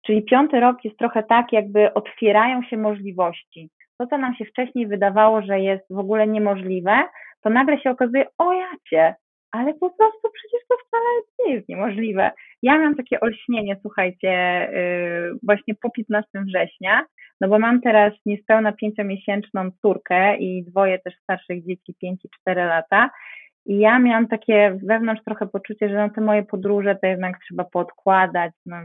Czyli piąty rok jest trochę tak, jakby otwierają się możliwości. To, co nam się wcześniej wydawało, że jest w ogóle niemożliwe, to nagle się okazuje, o jacie, ale po prostu przecież to wcale nie jest niemożliwe. Ja mam takie olśnienie, słuchajcie, yy, właśnie po 15 września, no bo mam teraz niespełna pięciomiesięczną córkę i dwoje też starszych dzieci, 5 i 4 lata. I ja miałam takie wewnątrz trochę poczucie, że no te moje podróże to jednak trzeba podkładać. No,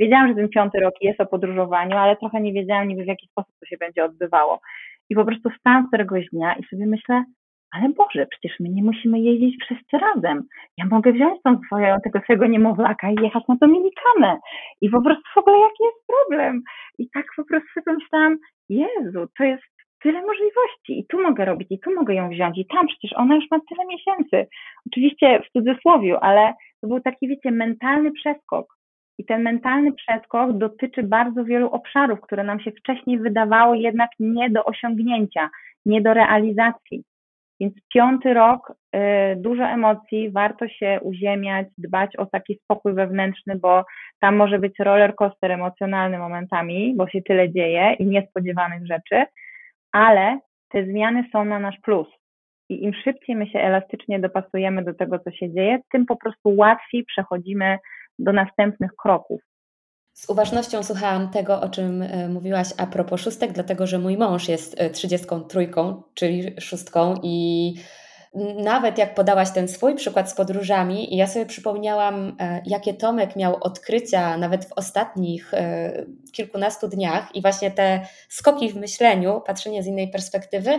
Wiedziałam, że ten piąty rok jest o podróżowaniu, ale trochę nie wiedziałam niby w jaki sposób to się będzie odbywało. I po prostu wstałam któregoś dnia i sobie myślę, ale Boże, przecież my nie musimy jeździć wszyscy razem. Ja mogę wziąć tą swoją, tego swojego niemowlaka i jechać na Dominikanę. I po prostu w ogóle jaki jest problem? I tak po prostu sobie myślałam, Jezu, to jest tyle możliwości i tu mogę robić, i tu mogę ją wziąć, i tam przecież ona już ma tyle miesięcy. Oczywiście w cudzysłowiu, ale to był taki, wiecie, mentalny przeskok, I ten mentalny przeskok dotyczy bardzo wielu obszarów, które nam się wcześniej wydawały jednak nie do osiągnięcia, nie do realizacji. Więc piąty rok, y, dużo emocji, warto się uziemiać, dbać o taki spokój wewnętrzny, bo tam może być roller coaster emocjonalny momentami, bo się tyle dzieje i niespodziewanych rzeczy, ale te zmiany są na nasz plus. I im szybciej my się elastycznie dopasujemy do tego, co się dzieje, tym po prostu łatwiej przechodzimy do następnych kroków. Z uważnością słuchałam tego, o czym e, mówiłaś a propos szóstek, dlatego że mój mąż jest e, trzydziestką trójką, czyli szóstką i nawet jak podałaś ten swój przykład z podróżami, ja sobie przypomniałam, e, jakie Tomek miał odkrycia nawet w ostatnich kilkunastu dniach i właśnie te skoki w myśleniu, patrzenie z innej perspektywy,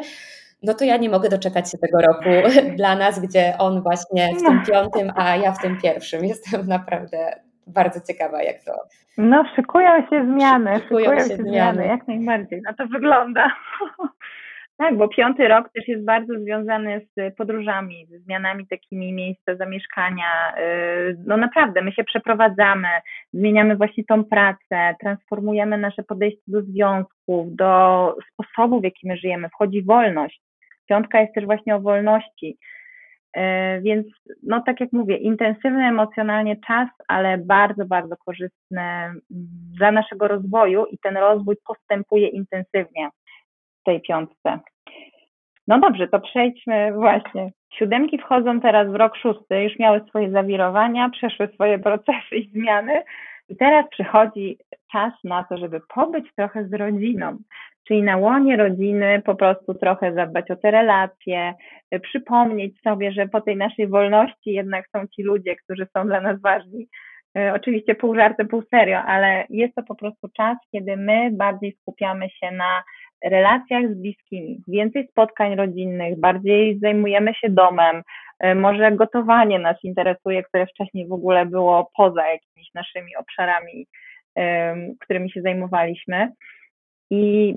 no to ja nie mogę doczekać się tego roku dla nas, gdzie on właśnie w tym piątym, a ja w tym pierwszym. Jestem naprawdę bardzo ciekawa, jak to. No, szykują się zmiany, szykują, szykują się, się zmiany. zmiany, jak najbardziej. Na to wygląda. Tak, bo piąty rok też jest bardzo związany z podróżami, ze zmianami takimi miejsca zamieszkania. Y, no naprawdę, my się przeprowadzamy, zmieniamy właśnie tą pracę, transformujemy nasze podejście do związków, do sposobu, w jaki my żyjemy. Wchodzi wolność. Piątka jest też właśnie o wolności. E, więc, no tak jak mówię, intensywny emocjonalnie czas, ale bardzo, bardzo korzystny mm, dla naszego rozwoju i ten rozwój postępuje intensywnie tej piątce. No dobrze, to przejdźmy właśnie. Siódemki wchodzą teraz w rok szósty, już miały swoje zawirowania, przeszły swoje procesy i zmiany, i teraz przychodzi czas na to, żeby pobyć trochę z rodziną, czyli na łonie rodziny po prostu trochę zadbać o te relacje, przypomnieć sobie, że po tej naszej wolności jednak są ci ludzie, którzy są dla nas ważni. E, oczywiście pół żartem, pół serio, ale jest to po prostu czas, kiedy my bardziej skupiamy się na relacjach z bliskimi, więcej spotkań rodzinnych, bardziej zajmujemy się domem, e, może gotowanie nas interesuje, które wcześniej w ogóle było poza jakimiś naszymi obszarami, którymi się zajmowaliśmy. I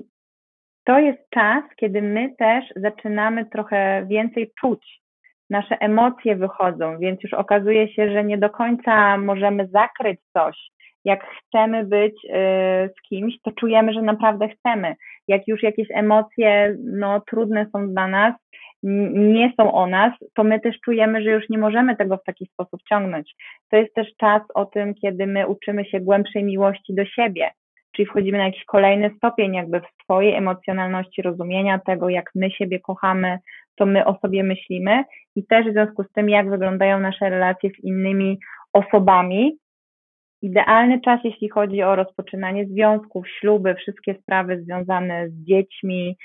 to jest czas, kiedy my też zaczynamy trochę więcej czuć. Nasze emocje wychodzą, więc już okazuje się, że nie do końca możemy zakryć coś. Jak chcemy być y, z kimś, to czujemy, że naprawdę chcemy. Jak już jakieś emocje no, trudne są dla nas, nie są o nas, to my też czujemy, że już nie możemy tego w taki sposób ciągnąć. To jest też czas o tym, kiedy my uczymy się głębszej miłości do siebie, czyli wchodzimy na jakiś kolejny stopień jakby w swojej emocjonalności rozumienia tego, jak my siebie kochamy, to my o sobie myślimy i też w związku z tym, jak wyglądają nasze relacje z innymi osobami. Idealny czas, jeśli chodzi o rozpoczynanie związków, śluby, wszystkie sprawy związane z dziećmi.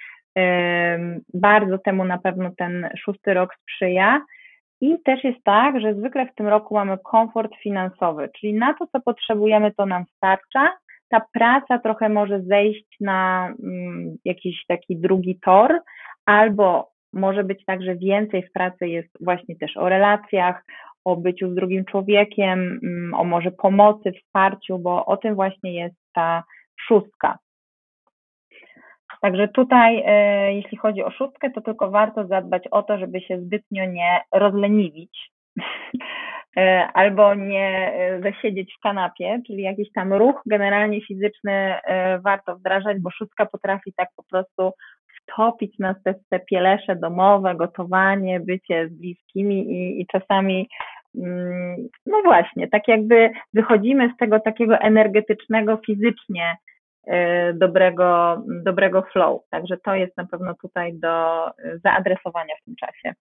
Bardzo temu na pewno ten szósty rok sprzyja. I też jest tak, że zwykle w tym roku mamy komfort finansowy, czyli na to, co potrzebujemy, to nam starcza, ta praca trochę może zejść na mm, jakiś taki drugi tor, albo może być tak, że więcej w pracy jest właśnie też o relacjach, o byciu z drugim człowiekiem, mm, o może pomocy, wsparciu, bo o tym właśnie jest ta szóstka. Także tutaj, e, jeśli chodzi o szóstkę, to tylko warto zadbać o to, żeby się zbytnio nie rozleniwić, E, albo nie e, zasiedzieć w kanapie, czyli jakiś tam ruch generalnie fizyczny warto wdrażać, bo szóstka potrafi tak po prostu wtopić nas te, te pielesze domowe, gotowanie, bycie z bliskimi i, i czasami mm, no właśnie, tak jakby wychodzimy z tego takiego energetycznego, fizycznie dobrego, dobrego flow. Także to jest na pewno tutaj do zaadresowania w tym czasie.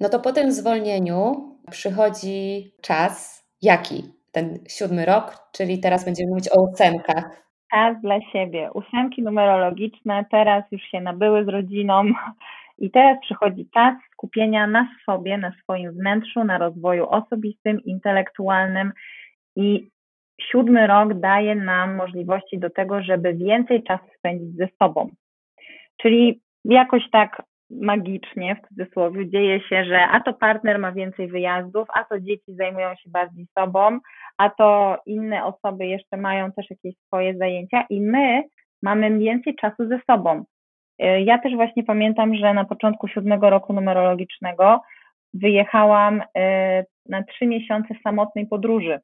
No to po tym zwolnieniu przychodzi czas, jaki? Ten siódmy rok, czyli teraz będziemy mówić o ósemkach. Czas dla siebie. Ósemki numerologiczne teraz już się nabyły z rodziną i teraz przychodzi czas skupienia na sobie, na swoim wnętrzu, na rozwoju osobistym, intelektualnym i siódmy rok daje nam możliwości do tego, żeby więcej czasu spędzić ze sobą. Czyli jakoś tak magicznie, w cudzysłowie, dzieje się, że a to partner ma więcej wyjazdów, a to dzieci zajmują się bardziej sobą, a to inne osoby jeszcze mają też jakieś swoje zajęcia i my mamy więcej czasu ze sobą. Y, ja też właśnie pamiętam, że na początku siódmego roku numerologicznego wyjechałam y, na trzy miesiące samotnej podróży.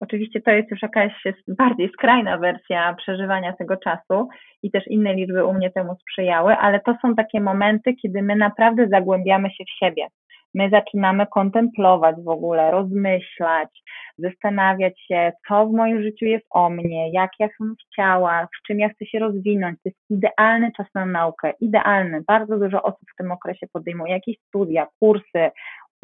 Oczywiście to jest już jakaś bardziej skrajna wersja przeżywania tego czasu i też inne liczby u mnie temu sprzyjały, ale to są takie momenty, kiedy my naprawdę zagłębiamy się w siebie. My zaczynamy kontemplować w ogóle, rozmyślać, zastanawiać się, co w moim życiu jest o mnie, jak ja bym chciała, w czym ja chcę się rozwinąć. To jest idealny czas na naukę, idealny. Bardzo dużo osób w tym okresie podejmuje jakieś studia, kursy,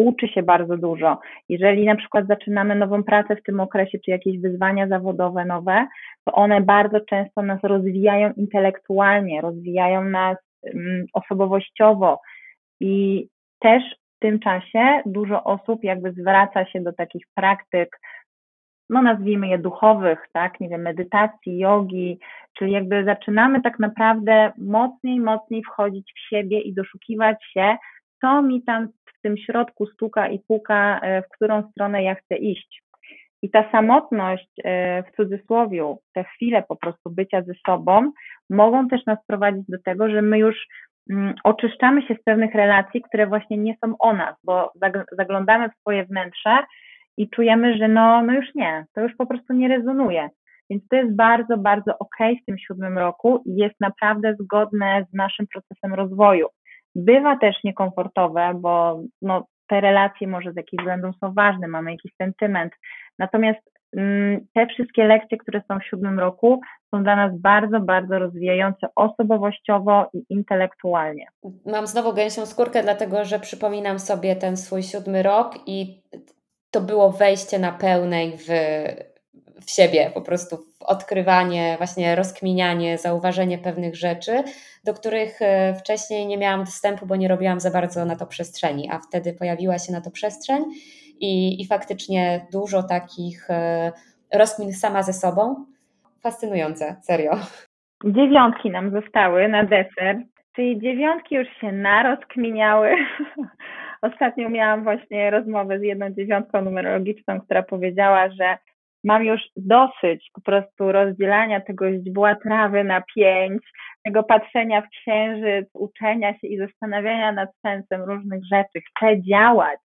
uczy się bardzo dużo. Jeżeli na przykład zaczynamy nową pracę w tym okresie, czy jakieś wyzwania zawodowe nowe, to one bardzo często nas rozwijają intelektualnie, rozwijają nas um, osobowościowo i też w tym czasie dużo osób jakby zwraca się do takich praktyk, no nazwijmy je duchowych, tak, nie wiem, medytacji, jogi, czyli jakby zaczynamy tak naprawdę mocniej, mocniej wchodzić w siebie i doszukiwać się, co mi tam w tym środku stuka i puka, e, w którą stronę ja chcę iść. I ta samotność, e, w cudzysłowie, te chwile po prostu bycia ze sobą, mogą też nas prowadzić do tego, że my już mm, oczyszczamy się z pewnych relacji, które właśnie nie są o nas, bo zaglądamy w swoje wnętrze i czujemy, że no, no już nie, to już po prostu nie rezonuje. Więc to jest bardzo, bardzo ok w tym siódmym roku i jest naprawdę zgodne z naszym procesem rozwoju. Bywa też niekomfortowe, bo no, te relacje może z jakichś względów są ważne, mamy jakiś sentyment. Natomiast mm, te wszystkie lekcje, które są w siódmym roku, są dla nas bardzo, bardzo rozwijające osobowościowo i intelektualnie. Mam znowu gęsią skórkę, dlatego że przypominam sobie ten swój siódmy rok i to było wejście na pełnej w, w siebie, po prostu w odkrywanie, właśnie rozkminianie, zauważenie pewnych rzeczy, do których e, wcześniej nie miałam dostępu, bo nie robiłam za bardzo na to przestrzeni, a wtedy pojawiła się na to przestrzeń i, i faktycznie dużo takich e, rozkmin sama ze sobą. Fascynujące, serio. Dziewiątki nam zostały na deser, czyli dziewiątki już się narozkminiały. Ostatnio miałam właśnie rozmowę z jedną dziewiątką numerologiczną, która powiedziała, że mam już dosyć po prostu rozdzielania tego źdźbła trawy na pięć, tego patrzenia w księżyc, uczenia się i zastanawiania nad sensem różnych rzeczy. Chcę działać.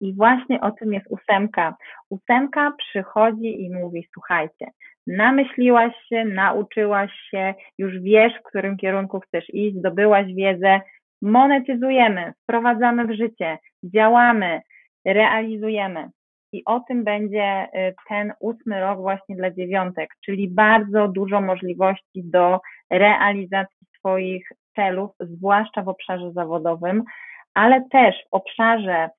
I właśnie o tym jest ósemka. Ósemka przychodzi i mówi: Słuchajcie, namyśliłaś się, nauczyłaś się, już wiesz, w którym kierunku chcesz iść, zdobyłaś wiedzę, monetyzujemy, wprowadzamy w życie, działamy, realizujemy. I o tym będzie y, ten ósmy rok właśnie dla dziewiątek, czyli bardzo dużo możliwości do realizacji swoich celów, zwłaszcza w obszarze zawodowym, ale też w obszarze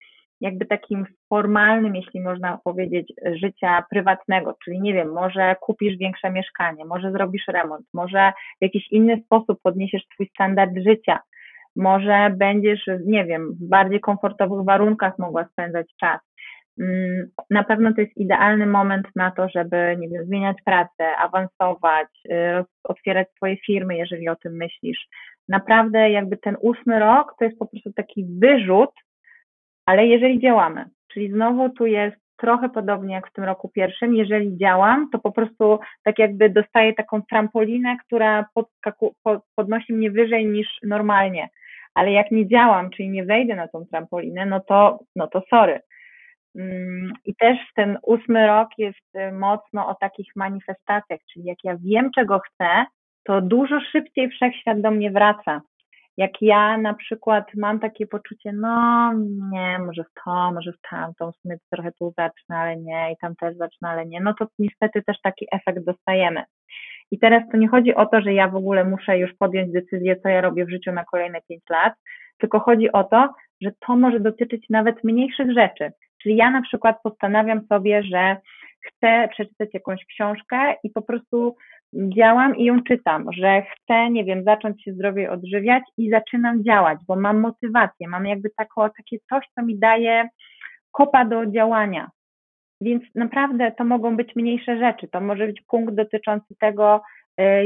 jakby takim formalnym, jeśli można powiedzieć, życia prywatnego, czyli nie wiem, może kupisz większe mieszkanie, może zrobisz remont, może w jakiś inny sposób podniesiesz swój standard życia, może będziesz, nie wiem, w bardziej komfortowych warunkach mogła spędzać czas. Mm, na pewno to jest idealny moment na to, żeby nie wiem, zmieniać pracę, awansować, y, otwierać swoje firmy, jeżeli o tym myślisz. Naprawdę jakby ten ósmy rok to jest po prostu taki wyrzut, ale jeżeli działamy, czyli znowu tu jest trochę podobnie jak w tym roku pierwszym, jeżeli działam, to po prostu tak jakby dostaję taką trampolinę, która podnosi mnie wyżej niż normalnie. Ale jak nie działam, czyli nie wejdę na tą trampolinę, no to, no to sorry. Mm, I też ten ósmy rok jest y, mocno o takich manifestacjach, czyli jak ja wiem, czego chcę, to dużo szybciej wszechświat do mnie wraca. Jak ja na przykład mam takie poczucie, no nie, może w to, może w tamtą, w sumie trochę tu zacznę, ale nie, i tam też zacznę, ale nie, no to niestety też taki efekt dostajemy. I teraz to nie chodzi o to, że ja w ogóle muszę już podjąć decyzję, co ja robię w życiu na kolejne pięć lat, tylko chodzi o to, że to może dotyczyć nawet mniejszych rzeczy. Czyli ja na przykład postanawiam sobie, że chcę przeczytać jakąś książkę i po prostu działam i ją czytam, że chcę, nie wiem, zacząć się zdrowiej odżywiać i zaczynam działać, bo mam motywację, mam jakby taką, takie coś, co mi daje kopa do działania. Więc naprawdę to mogą być mniejsze rzeczy. To może być punkt dotyczący tego,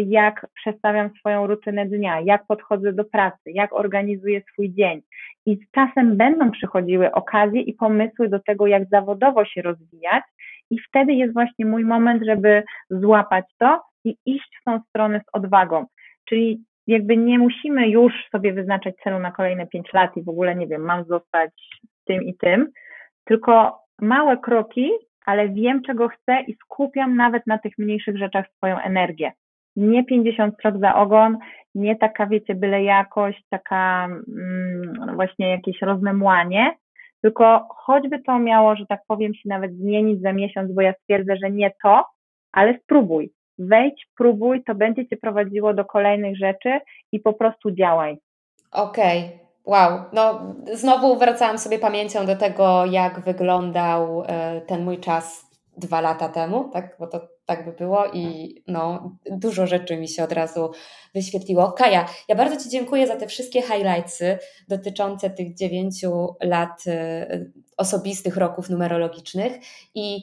jak przestawiam swoją rutynę dnia, jak podchodzę do pracy, jak organizuję swój dzień. I z czasem będą przychodziły okazje i pomysły do tego, jak zawodowo się rozwijać, i wtedy jest właśnie mój moment, żeby złapać to i iść w tą stronę z odwagą. Czyli jakby nie musimy już sobie wyznaczać celu na kolejne pięć lat i w ogóle nie wiem, mam zostać tym i tym, tylko małe kroki ale wiem, czego chcę i skupiam nawet na tych mniejszych rzeczach swoją energię. Nie 50 strok za ogon, nie taka, wiecie, byle jakość, taka mm, właśnie jakieś rozmemłanie, tylko choćby to miało, że tak powiem, się nawet zmienić za miesiąc, bo ja stwierdzę, że nie to, ale spróbuj. Wejdź, próbuj, to będzie cię prowadziło do kolejnych rzeczy i po prostu działaj. Okej, okay. Wow, no znowu wracałam sobie pamięcią do tego, jak wyglądał e, ten mój czas dwa lata temu, tak? Bo to tak by było i no, dużo rzeczy mi się od razu wyświetliło. Kaja, ja bardzo Ci dziękuję za te wszystkie highlightsy dotyczące tych dziewięciu lat e, osobistych roków numerologicznych i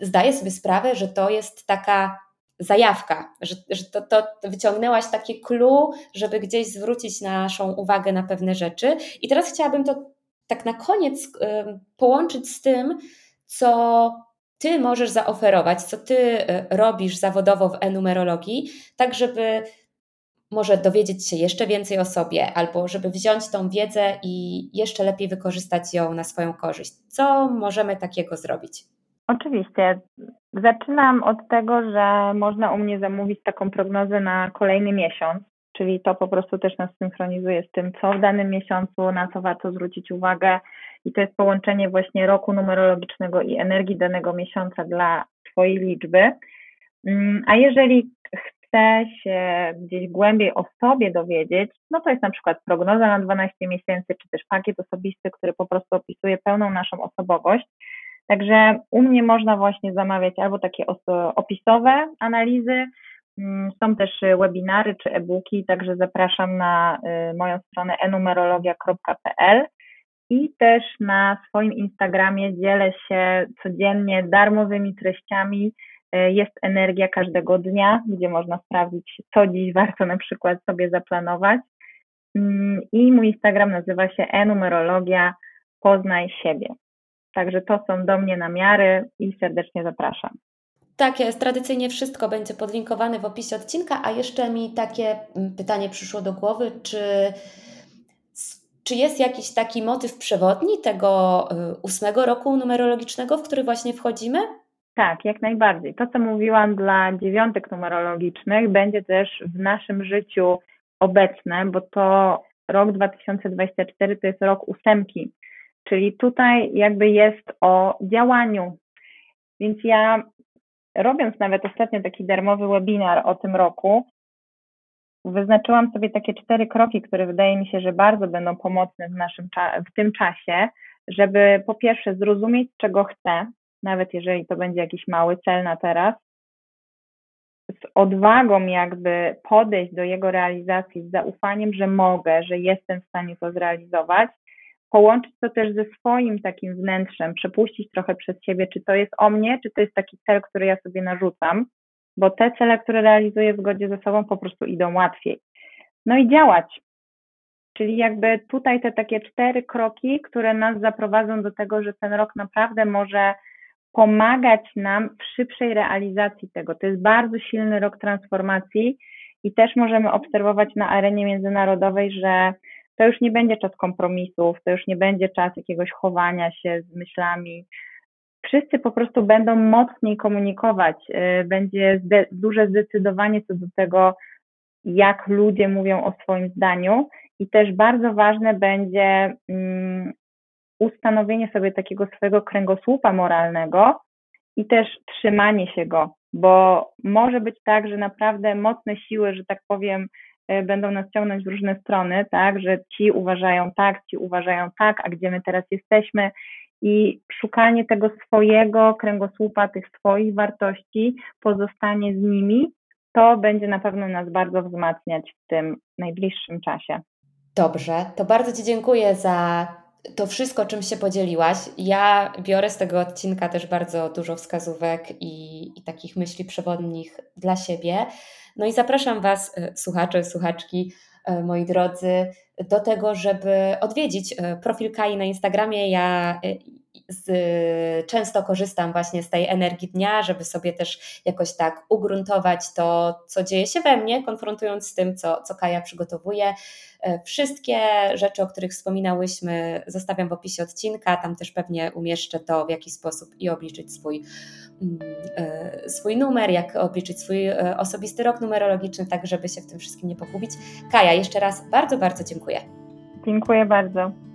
zdaję sobie sprawę, że to jest taka zajawka, że, że to, to wyciągnęłaś takie clue, żeby gdzieś zwrócić naszą uwagę na pewne rzeczy. I teraz chciałabym to tak na koniec y, połączyć z tym, co ty możesz zaoferować, co ty y, robisz zawodowo w enumerologii, tak żeby może dowiedzieć się jeszcze więcej o sobie, albo żeby wziąć tą wiedzę i jeszcze lepiej wykorzystać ją na swoją korzyść. Co możemy takiego zrobić? Oczywiście. Zaczynam od tego, że można u mnie zamówić taką prognozę na kolejny miesiąc, czyli to po prostu też nas synchronizuje z tym, co w danym miesiącu, na co warto zwrócić uwagę. I to jest połączenie właśnie roku numerologicznego i energii danego miesiąca dla Twojej liczby. Mm, a jeżeli chce się gdzieś głębiej o sobie dowiedzieć, no to jest na przykład prognoza na 12 miesięcy, czy też pakiet osobisty, który po prostu opisuje pełną naszą osobowość. Także u mnie można właśnie zamawiać albo takie opisowe analizy, są też webinary czy e-booki, także zapraszam na y, moją stronę enumerologia.pl i też na swoim Instagramie dzielę się codziennie darmowymi treściami. Y, jest energia każdego dnia, gdzie można sprawdzić, co dziś warto na przykład sobie zaplanować. Mm, I mój Instagram nazywa się enumerologia Poznaj siebie. Także to są do mnie namiary i serdecznie zapraszam. Tak jest, tradycyjnie wszystko będzie podlinkowane w opisie odcinka, a jeszcze mi takie mm, pytanie przyszło do głowy, czy, czy jest jakiś taki motyw przewodni tego y, ósmego roku numerologicznego, w który właśnie wchodzimy? Tak, jak najbardziej. To, co mówiłam dla dziewiątek numerologicznych, będzie też w naszym życiu obecne, bo to rok 2024 to jest rok ósemki, Czyli tutaj jakby jest o działaniu. Więc ja, robiąc nawet ostatnio taki darmowy webinar o tym roku, wyznaczyłam sobie takie cztery kroki, które wydaje mi się, że bardzo będą pomocne w, naszym w tym czasie, żeby po pierwsze zrozumieć, czego chcę, nawet jeżeli to będzie jakiś mały cel na teraz, z odwagą jakby podejść do jego realizacji, z zaufaniem, że mogę, że jestem w stanie to zrealizować połączyć to też ze swoim takim wnętrzem, przepuścić trochę przez siebie, czy to jest o mnie, czy to jest taki cel, który ja sobie narzucam, bo te cele, które realizuję w zgodzie ze sobą, po prostu idą łatwiej. No i działać. Czyli jakby tutaj te takie cztery kroki, które nas zaprowadzą do tego, że ten rok naprawdę może pomagać nam w szybszej realizacji tego. To jest bardzo silny rok transformacji i też możemy obserwować na arenie międzynarodowej, że to już nie będzie czas kompromisów, to już nie będzie czas jakiegoś chowania się z myślami. Wszyscy po prostu będą mocniej komunikować, y, będzie duże zdecydowanie co do tego, jak ludzie mówią o swoim zdaniu, i też bardzo ważne będzie mm, ustanowienie sobie takiego swojego kręgosłupa moralnego i też trzymanie się go, bo może być tak, że naprawdę mocne siły, że tak powiem, będą nas ciągnąć w różne strony, tak, że ci uważają tak, ci uważają tak, a gdzie my teraz jesteśmy i szukanie tego swojego kręgosłupa, tych swoich wartości, pozostanie z nimi, to będzie na pewno nas bardzo wzmacniać w tym najbliższym czasie. Dobrze, to bardzo Ci dziękuję za to wszystko, czym się podzieliłaś. Ja biorę z tego odcinka też bardzo dużo wskazówek i, i takich myśli przewodnich dla siebie. No i zapraszam Was, e, słuchacze, słuchaczki, e, moi drodzy, do tego, żeby odwiedzić e, profil Kai na Instagramie. Ja z, często korzystam właśnie z tej energii dnia, żeby sobie też jakoś tak ugruntować to, co dzieje się we mnie, konfrontując z tym, co, co Kaja przygotowuje. E, wszystkie rzeczy, o których wspominałyśmy, zostawiam w opisie odcinka. Tam też pewnie umieszczę to, w jaki sposób i obliczyć swój, mm, e, swój numer, jak obliczyć swój e, osobisty rok numerologiczny, tak żeby się w tym wszystkim nie pogubić. Kaja, jeszcze raz bardzo, bardzo dziękuję. Dziękuję bardzo.